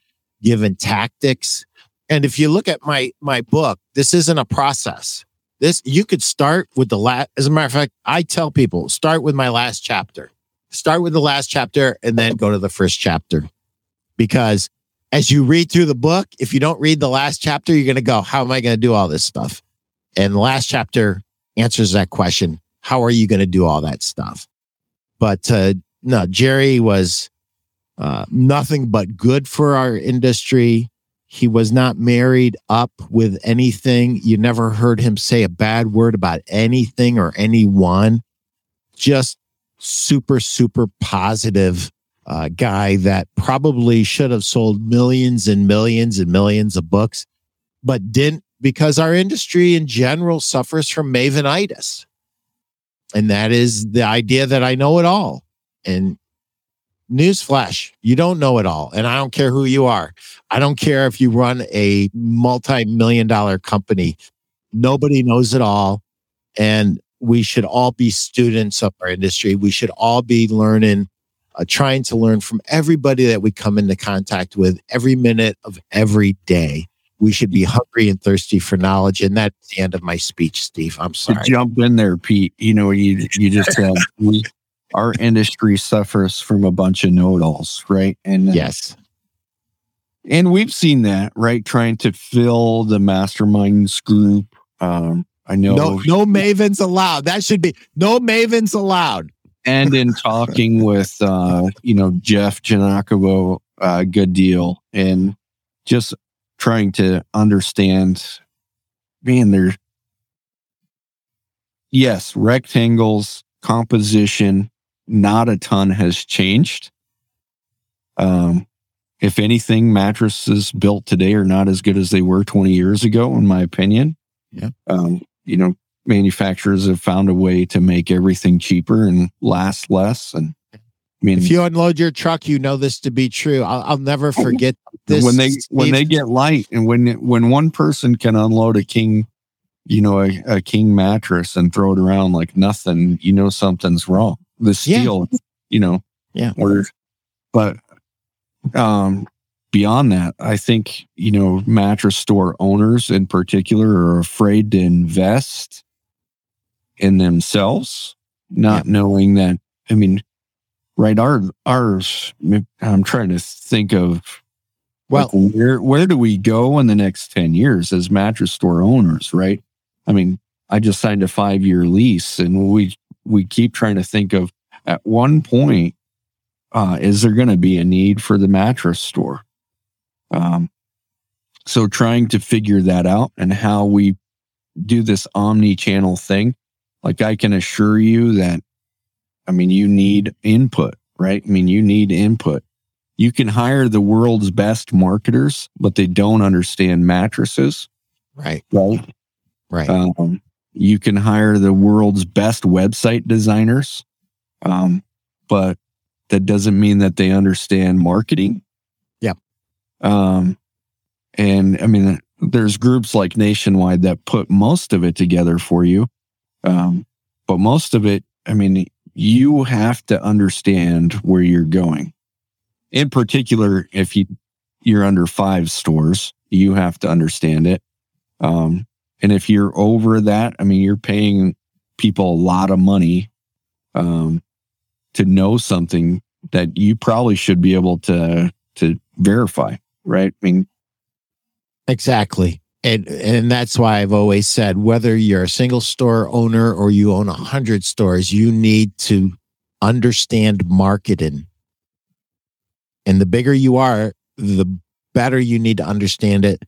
given tactics. And if you look at my my book, this isn't a process. This you could start with the last. As a matter of fact, I tell people start with my last chapter. Start with the last chapter and then go to the first chapter, because as you read through the book, if you don't read the last chapter, you're going to go, "How am I going to do all this stuff?" And the last chapter answers that question. How are you going to do all that stuff? But uh, no, Jerry was uh, nothing but good for our industry. He was not married up with anything. You never heard him say a bad word about anything or anyone. Just super, super positive uh, guy that probably should have sold millions and millions and millions of books, but didn't because our industry in general suffers from mavenitis. And that is the idea that I know it all. And newsflash you don't know it all. And i don't care who you are. I don't care if you run a multi-million dollar company. Nobody knows it all. And we should all be students of our industry. We should all be learning uh, trying to learn from everybody that we come into contact with every minute of every day we should be hungry and thirsty for knowledge and that's the end of my speech steve i'm sorry to jump in there pete you know you you just (laughs) said we our industry suffers from a bunch of know-it-alls, right? And uh, yes, and we've seen that, right? Trying to fill the masterminds group. Um, I know No, no mavens allowed. That should be no mavens allowed. And in (laughs) talking with uh, you know Jeff Janakovo, uh, good deal, and just trying to understand. Man, there. Yes, rectangles composition. Not a ton has changed. Um, if anything, mattresses built today are not as good as they were 20 years ago, in my opinion. Yeah. Um, you know, manufacturers have found a way to make everything cheaper and last less. And I mean, If you unload your truck, you know this to be true. I'll, I'll never forget this. when they when they get light and when when one person can unload a king, you know, a, a king mattress and throw it around like nothing, you know something's wrong. The Yeah. steel, you know, Yeah. Or, but um, beyond that, I think you know mattress store owners in particular are afraid to invest in themselves, not knowing that. I mean, right? Our ours. I'm trying to think of well, like, where where do we go in the next 10 years as mattress store owners, right? I mean, I just signed a 5-year lease and we we keep trying to think of at one point uh, is there going to be a need for the mattress store? Um, so trying to figure that out and how we do this omni-channel thing. Like I can assure you that, I mean, you need input, right? I mean, you need input you can hire the world's best marketers, but they don't understand mattresses. right, Right. right. Um, you can hire the world's best website designers, um, but that doesn't mean that they understand marketing. Yep. Um, and I mean, there's groups like Nationwide that put most of it together for you. Um, but most of it, I mean, you have to understand where you're going. In particular, if you you're under five stores, you have to understand it. Um, and if you're over that, I mean, you're paying people a lot of money um, to know something that you probably should be able to to verify, right? I mean, Exactly. And and that's why I've always said whether you're a single store owner or you own a hundred stores, you need to understand marketing. And the bigger you are, the better you need to understand it.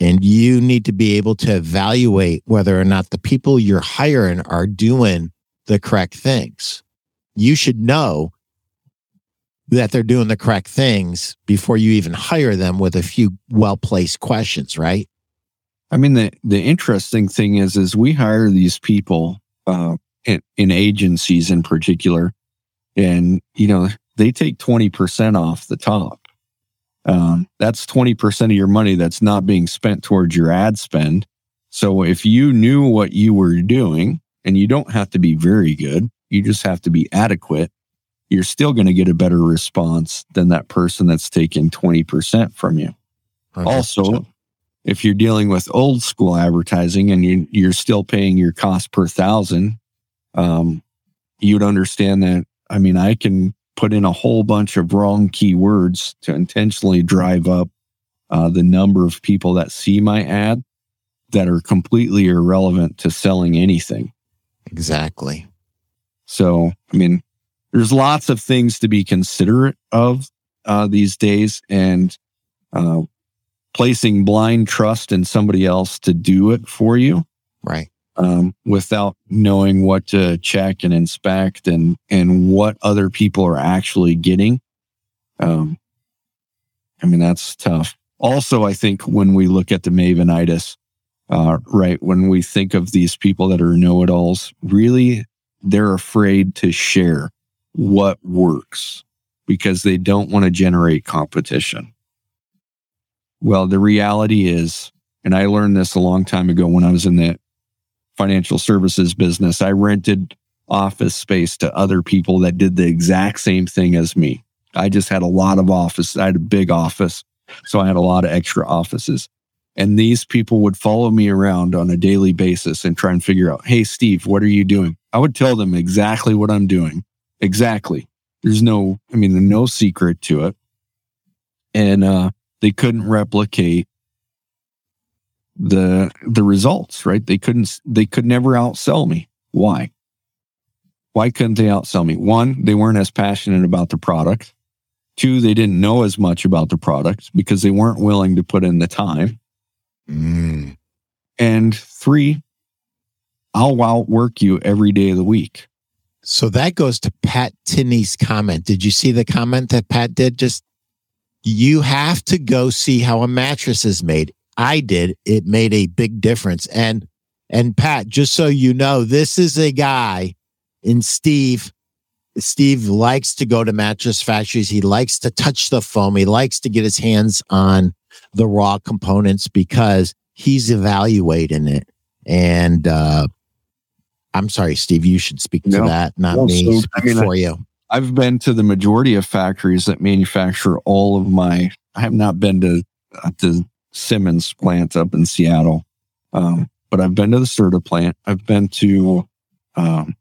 And you need to be able to evaluate whether or not the people you're hiring are doing the correct things. You should know that they're doing the correct things before you even hire them with a few well placed questions, right? I mean, the the interesting thing is, is we hire these people uh, in, in agencies in particular, and you know they take twenty percent off the top. Um, that's twenty percent of your money that's not being spent towards your ad spend. So if you knew what you were doing, and you don't have to be very good, you just have to be adequate. You're still going to get a better response than that person that's taking twenty percent from you also if you're dealing with old school advertising and you, you're still paying your cost per thousand um, you'd understand that i mean i can put in a whole bunch of wrong keywords to intentionally drive up uh, the number of people that see my ad that are completely irrelevant to selling anything exactly. so, I mean, there's lots of things to be considerate of uh, these days, and uh, placing blind trust in somebody else to do it for you Right. um, without knowing what to check and inspect and and what other people are actually getting. Um, I mean, that's tough. Also, I think when we look at the Mavenitis, uh, right, when we think of these people that are know-it-alls, really, they're afraid to share what works because they don't want to generate competition. Well, the reality is, and I learned this a long time ago when I was in the financial services business, I rented office space to other people that did the exact same thing as me. I just had a lot of office. I had a big office. So I had a lot of extra offices. And these people would follow me around on a daily basis and try and figure out, hey, Steve, what are you doing? I would tell them exactly what I'm doing. Exactly. There's no, I mean, no secret to it. And uh, they couldn't replicate the the results, right? They couldn't they could never outsell me. Why? Why couldn't they outsell me? One, they weren't as passionate about the product. Two, they didn't know as much about the product because they weren't willing to put in the time. Mm. And three, I'll outwork you every day of the week. So that goes to Pat Tinney's comment. Did you see the comment that Pat did? Just you have to go see how a mattress is made. I did. It made a big difference. And and Pat, just so you know, this is a guy in Steve. Steve likes to go to mattress factories. He likes to touch the foam. He likes to get his hands on the raw components because he's evaluating it. And uh I'm sorry, Steve, you should speak to No. that, not No, me. so, I mean, for you. I've been to the majority of factories that manufacture all of my. I have not been to uh, the Simmons plant up in Seattle, um, but I've been to the Serta plant. I've been to, um,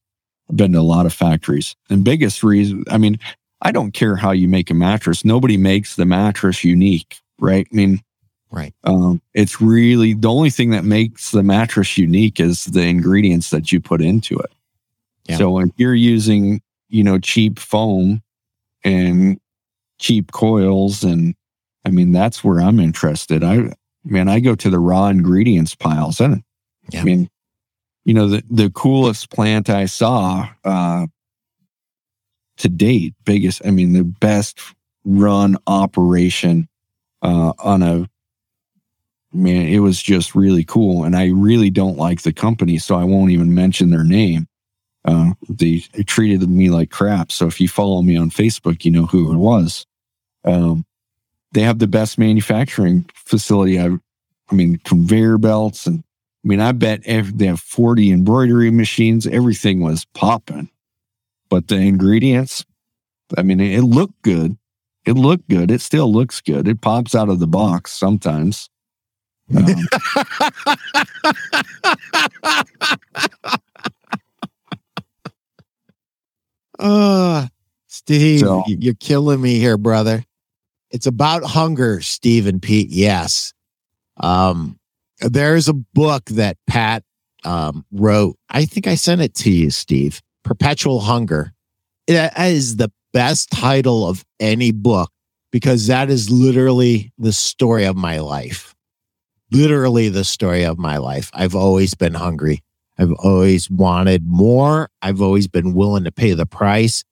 I've been to a lot of factories. And biggest reason, I mean, I don't care how you make a mattress. Nobody makes the mattress unique, right? I mean, Right. um, it's really the only thing that makes the mattress unique is the ingredients that you put into it. Yeah. So if you're using, you know, cheap foam and cheap coils, and I mean, that's where I'm interested. I, man, I go to the raw ingredients piles. And Yeah. I mean, you know, the, the coolest plant I saw, uh, to date, biggest, I mean, the best run operation, uh, on a, man, it was just really cool. And I really don't like the company, so I won't even mention their name. Uh, they, treated me like crap. So if you follow me on Facebook, you know who it was. Um, they have the best manufacturing facility. I, I mean, conveyor belts and I mean, I bet if they have 40 embroidery machines, everything was popping. But the ingredients, I mean, it, it looked good. It looked good. It still looks good. It pops out of the box sometimes. Um, (laughs) Uh, Steve, So- you're killing me here, brother. It's about hunger, Steve and Pete. Yes. Um, there's a book that Pat um, wrote. I think I sent it to you, Steve. Perpetual Hunger. That is the best title of any book because that is literally the story of my life. Literally the story of my life. I've always been hungry. I've always wanted more. I've always been willing to pay the price.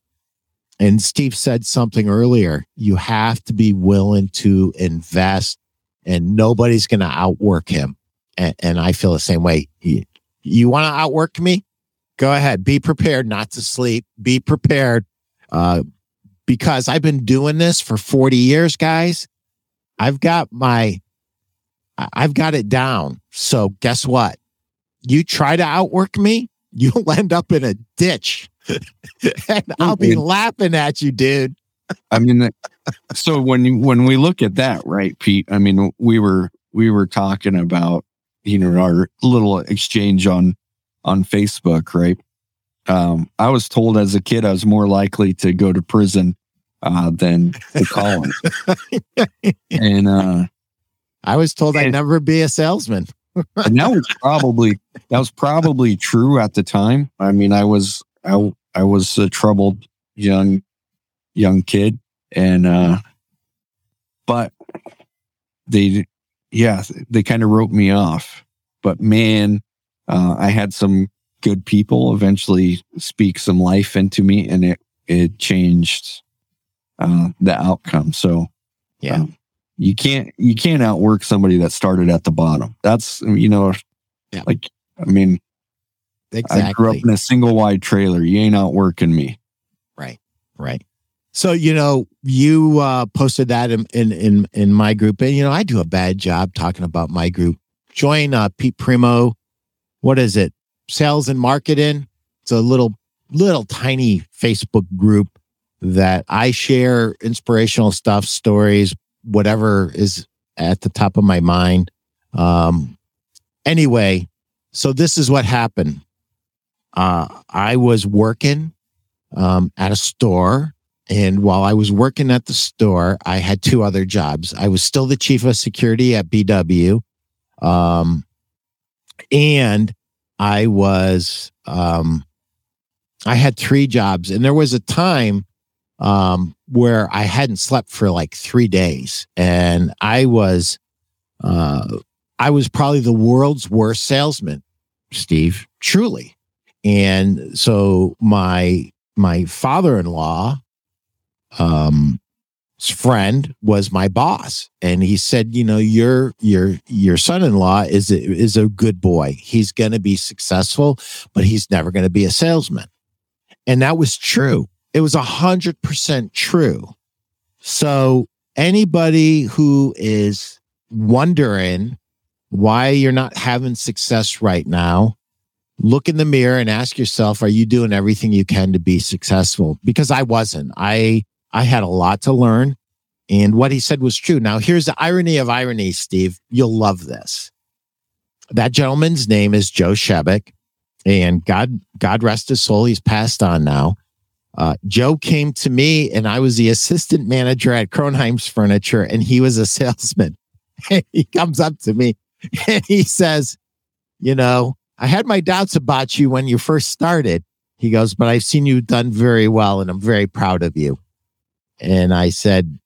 And Steve said something earlier. You have to be willing to invest, and nobody's going to outwork him. And, and I feel the same way. You, you want to outwork me? Go ahead. Be prepared not to sleep. Be prepared. Uh, because I've been doing this for 40 years, guys. I've got my, I've got it down. So guess what? You try to outwork me, you'll (laughs) end up in a ditch. (laughs) and I'll be laughing at you, dude. I mean, so when you, when we look at that, right, Pete? I mean, we were we were talking about you know our little exchange on on Facebook, right? Um, I was told as a kid I was more likely to go to prison uh, than to college, (laughs) and uh, I was told I'd never be a salesman. And that was probably that was probably true at the time. I mean, I was I I was a troubled young young kid, and uh, but they yeah they kind of wrote me off. But man, uh, I had some good people eventually speak some life into me, and it it changed uh, the outcome. So Yeah. um, you can't you can't outwork somebody that started at the bottom. That's you know, Yeah. like I mean, I grew up in a single wide trailer. You ain't outworking me. Right. Right. So, you know, you uh, posted that in, in in in my group, and you know, I do a bad job talking about my group. Join uh, Pete Primeau. What is it? Sales and marketing. It's a little little tiny Facebook group that I share inspirational stuff, stories, whatever is at the top of my mind. Um, anyway, so this is what happened. Uh, I was working um, at a store And while I was working at the store, I had two other jobs. I was still the chief of security at BW. Um, and I was, um, I had three jobs. And there was a time um, where I hadn't slept for like three days. And I was, uh, I was probably the world's worst salesman, Steve, truly. And so my my father-in-law um friend was my boss and he said you know your your your son-in-law is a, is a good boy he's going to be successful but he's never going to be a salesman and that was true it was a hundred percent true. So anybody who is wondering why you're not having success right now look in the mirror and ask yourself are you doing everything you can to be successful? Because i wasn't. I i had a lot to learn and what he said was true. Now here's the irony of irony steve. You'll love this. That gentleman's name is joe shebek and god god rest his soul he's passed on now uh, joe came to me and i was the assistant manager at kronheim's furniture and he was a (laughs) salesman he comes up to me and he says you know I had my doubts about you when you first started. He goes, but I've seen you done very well and I'm very proud of you. And I said,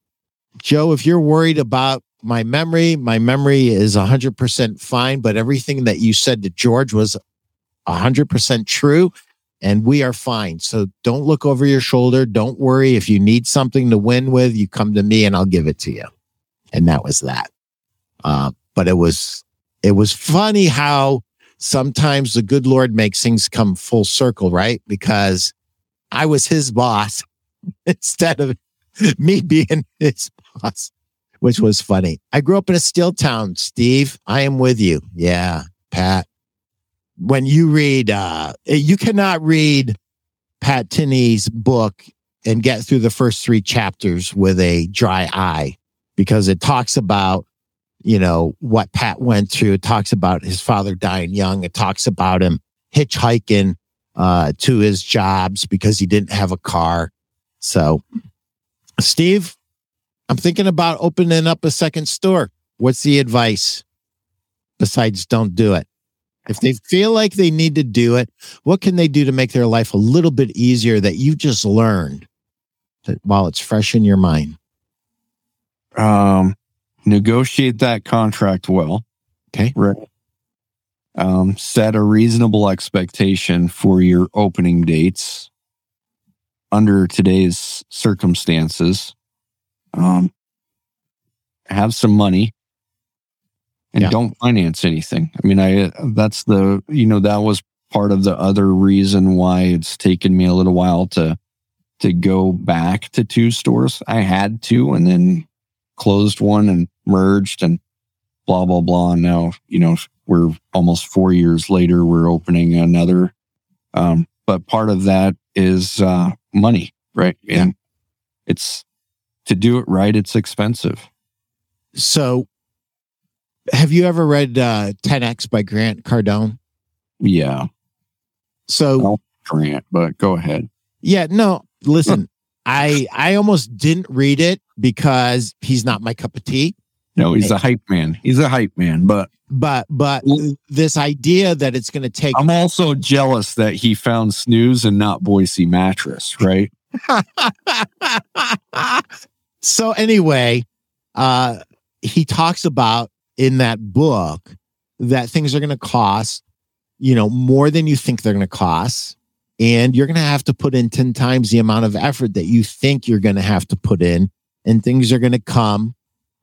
Joe, if you're worried about my memory, my memory is 100% fine, but everything that you said to George was 100% true and we are fine. So don't look over your shoulder. Don't worry. If you need something to win with, you come to me and I'll give it to you. And that was that. Uh, but it was, it was funny how sometimes the good Lord makes things come full circle, right? Because I was his boss (laughs) instead of me being his boss, which was funny. I grew up in a steel town, Steve. I am with you. Yeah, Pat. When you read, uh, you cannot read Pat Tinney's book and get through the first three chapters with a dry eye because it talks about you know, what Pat went through. It talks about his father dying young. It talks about him hitchhiking uh, to his jobs because he didn't have a car. So, Steve, I'm thinking about opening up a second store. What's the advice besides don't do it? If they feel like they need to do it, what can they do to make their life a little bit easier that you just learned that while it's fresh in your mind? Um, negotiate that contract well. Okay. Right. Um, set a reasonable expectation for your opening dates under today's circumstances. Um, have some money and yeah. don't finance anything. I mean, I, that's the, you know, that was part of the other reason why it's taken me a little while to, to go back to two stores. I had to, and then closed one and merged and blah, blah, blah. And now, you know, we're almost four years later, we're opening another. Um, but part of that is uh, money, right? And it's to do it right, it's expensive. So, have you ever read uh, 10X by Grant Cardone? Yeah. So, Grant, but go ahead. Yeah, no, listen, I I almost didn't read it because he's not my cup of tea. No, he's a hype man. He's a hype man, but but but this idea that it's going to take I'm also jealous that he found snooze and not Boise mattress, right? (laughs) so anyway, uh he talks about in that book that things are going to cost, you know, more than you think they're going to cost and you're going to have to put in 10 times the amount of effort that you think you're going to have to put in and things are going to come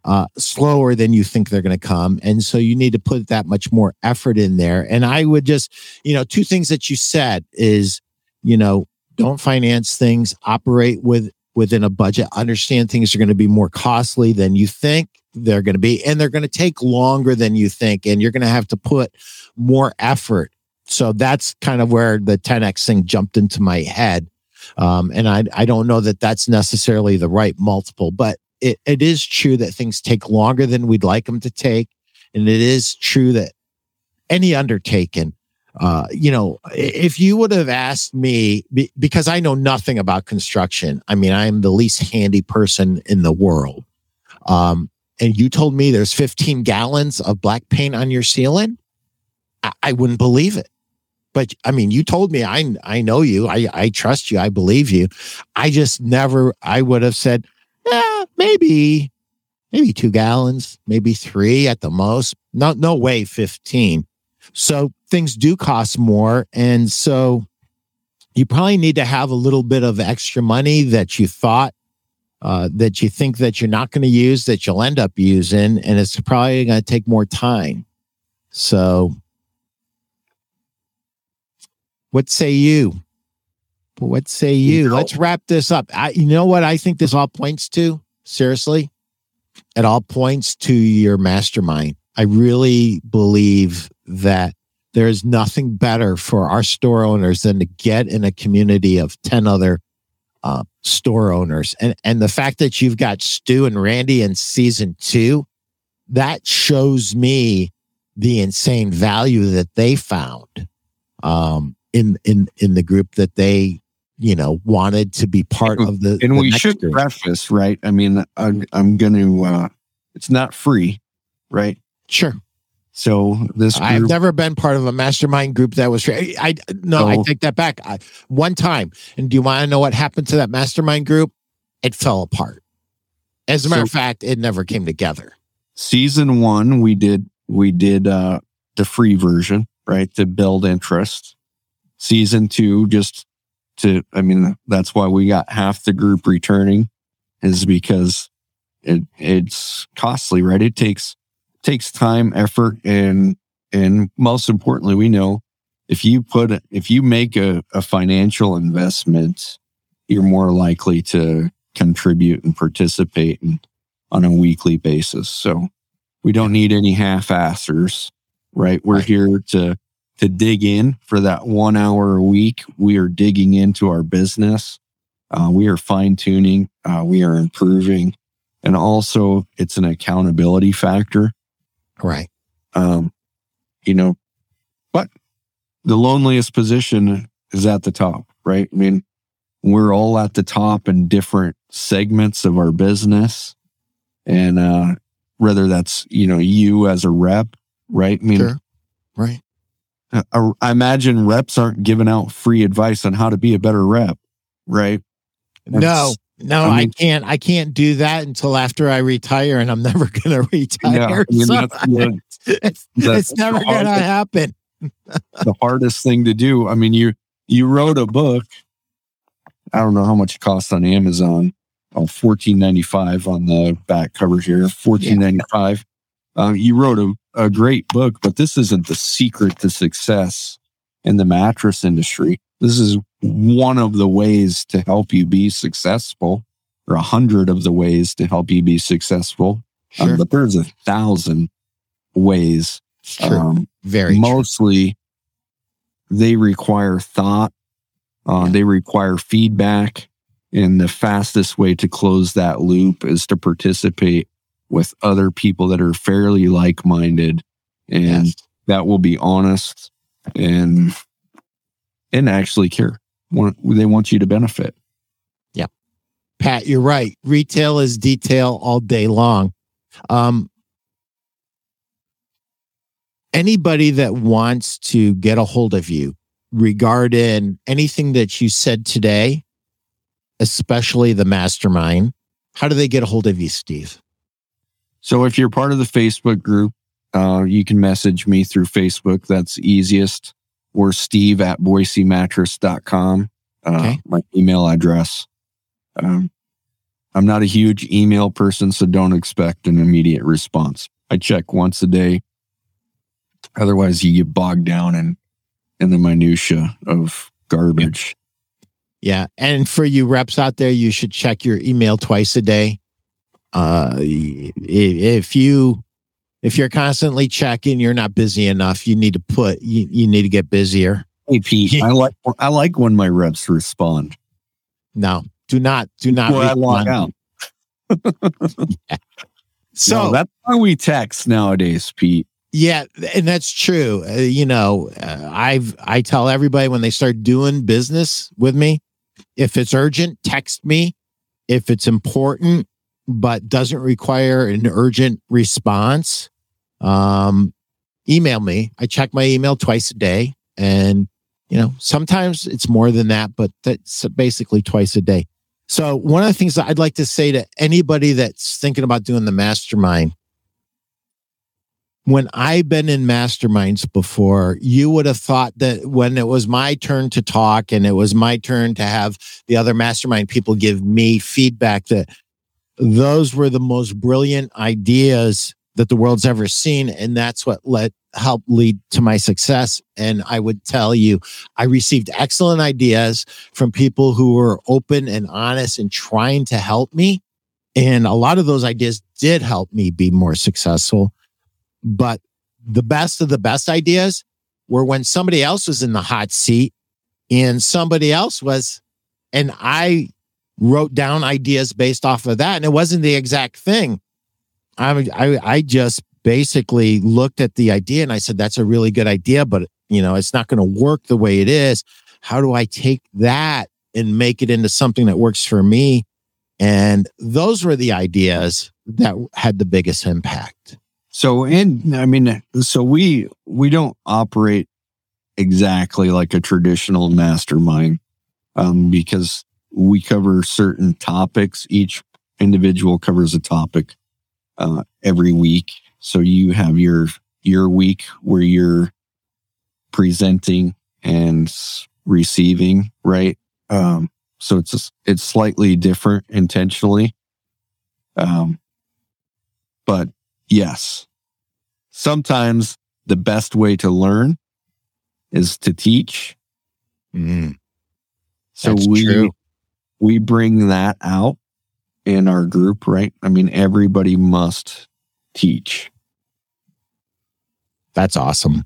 uh, slower than you think they're going to come and so you need to put that much more effort in there. And i would just you know two things that you said is you know don't finance things operate with within a budget understand things are going to be more costly than you think they're going to be and they're going to take longer than you think and you're going to have to put more effort so that's kind of where the 10x thing jumped into my head. Um, and I, I don't know that that's necessarily the right multiple, but it, it is true that things take longer than we'd like them to take. And it is true that any undertaking, uh, you know, if you would have asked me, because I know nothing about construction, I mean, I'm the least handy person in the world. Um, and you told me there's 15 gallons of black paint on your ceiling, I, I wouldn't believe it. But I mean, you told me I I know you, I I trust you, I believe you. I just never I would have said, yeah, maybe, maybe two gallons, maybe three at the most. No, no way, 15. So things do cost more. And so you probably need to have a little bit of extra money that you thought uh, that you think that you're not going to use that you'll end up using and it's probably going to take more time so what say you what say you? you Let's wrap this up. I, you know what I think this all points to? Seriously, it all points to your mastermind. I really believe that there is nothing better for our store owners than to get in a community of 10 other uh, store owners. And, and the fact that you've got Stu and Randy in season two, that shows me the insane value that they found um, in, in, in the group that they you know wanted to be part of the and the we should group. preface right i mean i'm, I'm gonna uh it's not free right sure so this I've never been part of a mastermind group that was. I, I no, I take that back. I, one time, and do you want to know what happened to that mastermind group? It fell apart. As a matter So- of fact, it never came together. season one we did we did uh the free version right to build interest season two just to i mean that's why we got half the group returning is because it it's costly right it takes takes time effort and and most importantly we know if you put if you make a, a financial investment you're more likely to contribute and participate in, on a weekly basis. So we don't need any half-assers right? We're here to to dig in for that one hour a week. We are digging into our business. Uh, we are fine-tuning. Uh, we are improving. And also it's an accountability factor Right. um, you know, but the loneliest position is at the top, right? I mean, we're all at the top in different segments of our business. And uh, whether that's, you know, you as a rep, right? I mean, Sure. Right. I, I imagine reps aren't giving out free advice on how to be a better rep, right? That's- no, I I, mean- can't. I can't do that until after I retire, and I'm (laughs) never going to retire. Yeah, I mean, so that's the- it's, that's it's never going to happen. the hardest thing to do. I mean, you you wrote a book. I don't know how much it costs on Amazon. Oh, fourteen ninety five on the back cover here. Fourteen ninety five. Uh, you wrote a, a great book, but this isn't the secret to success in the mattress industry. This is one of the ways to help you be successful, or a hundred of the ways to help you be successful. Um, Sure. but there's a thousand ways. True. Um, Very true. mostly they require thought uh, they require feedback and the fastest way to close that loop is to participate with other people that are fairly like-minded and Yes. that will be honest and and actually care they want you to benefit Yeah, Pat, you're right. Retail is detail all day long. Um, anybody that wants to get a hold of you regarding anything that you said today, especially the mastermind, how do they get a hold of you, Steve? So if you're part of the Facebook group, uh, you can message me through Facebook. That's easiest. Or Steve at BoiseMattress.com. Uh, Okay. My email address. Um, I'm not a huge email person, so don't expect an immediate response. I check once a day. Otherwise, you get bogged down in in the minutia of garbage. Yeah. And for you reps out there, you should check your email twice a day. Uh, if you, if you're constantly checking, you're not busy enough. You need to put, you, you need to get busier. Hey Pete, I like I like when my reps respond. No, do not, do not. Well, I log respond. out. (laughs) So No, that's how we text nowadays, Pete. Yeah, and that's true. Uh, you know, uh, I've I tell everybody when they start doing business with me, if it's urgent, text me. If it's important but doesn't require an urgent response, um, email me. I check my email twice a day, and you know sometimes it's more than that, but that's basically twice a day. So one of the things that I'd like to say to anybody that's thinking about doing the mastermind when I've been in masterminds before, you would have thought that when it was my turn to talk and it was my turn to have the other mastermind people give me feedback, that those were the most brilliant ideas that the world's ever seen. And that's what led helped lead to my success. And I would tell you, I received excellent ideas from people who were open and honest and trying to help me. And a lot of those ideas did help me be more successful but the best of the best ideas were when somebody else was in the hot seat and somebody else was, and I wrote down ideas based off of that. And it wasn't the exact thing. I, I, I just basically looked at the idea and I said, that's a really good idea, but you know, it's not going to work the way it is. How do I take that and make it into something that works for me? And those were the ideas that had the biggest impact. So, and I mean, so we we don't operate exactly like a traditional mastermind um, because we cover certain topics. Each individual covers a topic uh, every week. So you have your your week where you're presenting and receiving, right? Um, so it's it's slightly different intentionally. Um, but yes, sometimes the best way to learn is to teach. Mm, so we true. We bring that out in our group, right? I mean, everybody must teach. That's awesome.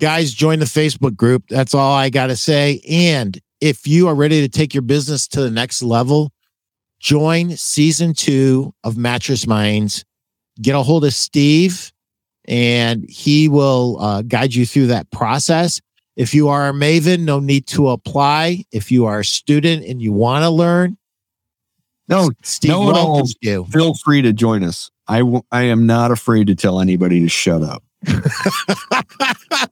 Guys, join the Facebook group. That's all I got to say. And if you are ready to take your business to the next level, join season two of Mattress Minds. Get a hold of Steve, and he will uh, guide you through that process. If you are a Maven, no need to apply. If you are a student and you want to learn, no, Steve no welcomes you. Feel free to join us. I w- I am not afraid to tell anybody to shut up. (laughs)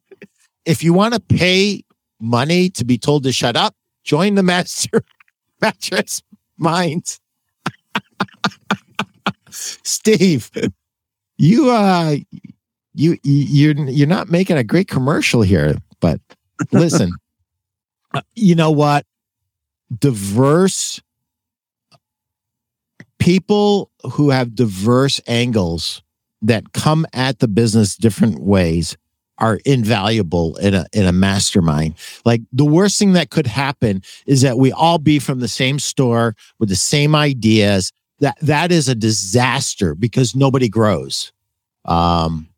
if you want to pay money to be told to shut up, join the master (laughs) mattress minds. (laughs) Steve, you uh you you're you're not making a great commercial here, but listen. Uh, you know what? Diverse people who have diverse angles that come at the business different ways are invaluable in a in a mastermind. Like the worst thing that could happen is that we all be from the same store with the same ideas. That that is a disaster because nobody grows. Um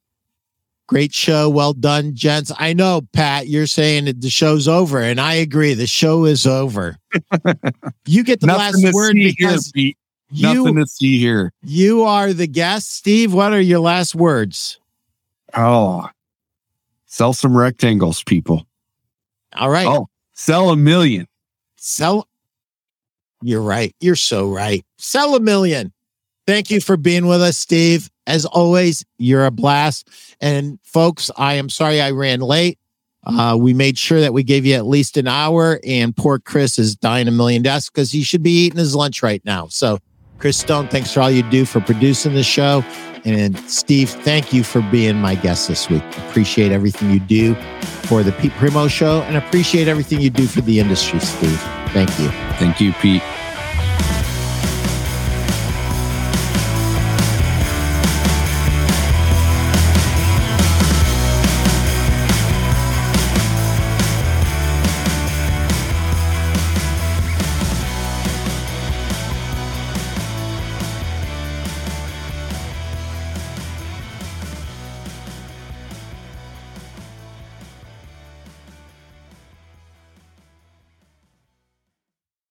great show, well done, gents. I know, Pat, you're saying that the show's over, and I agree. The show is over. (laughs) you get the last word because here, you, Nothing to see here. You are the guest. Steve, what are your last words? Oh, Sell some rectangles, people. All right. Oh, sell a million. Sell. You're right. You're so right. Sell a million. Thank you for being with us, Steve. As always, you're a blast. And folks, I am sorry I ran late. Uh, we made sure that we gave you at least an hour, and poor Chris is dying a million deaths because he should be eating his lunch right now. So, Chris Stone, thanks for all you do for producing the show. And Steve, thank you for being my guest this week. Appreciate everything you do for the Pete Primeau Show and appreciate everything you do for the industry, Steve. Thank you. Thank you, Pete.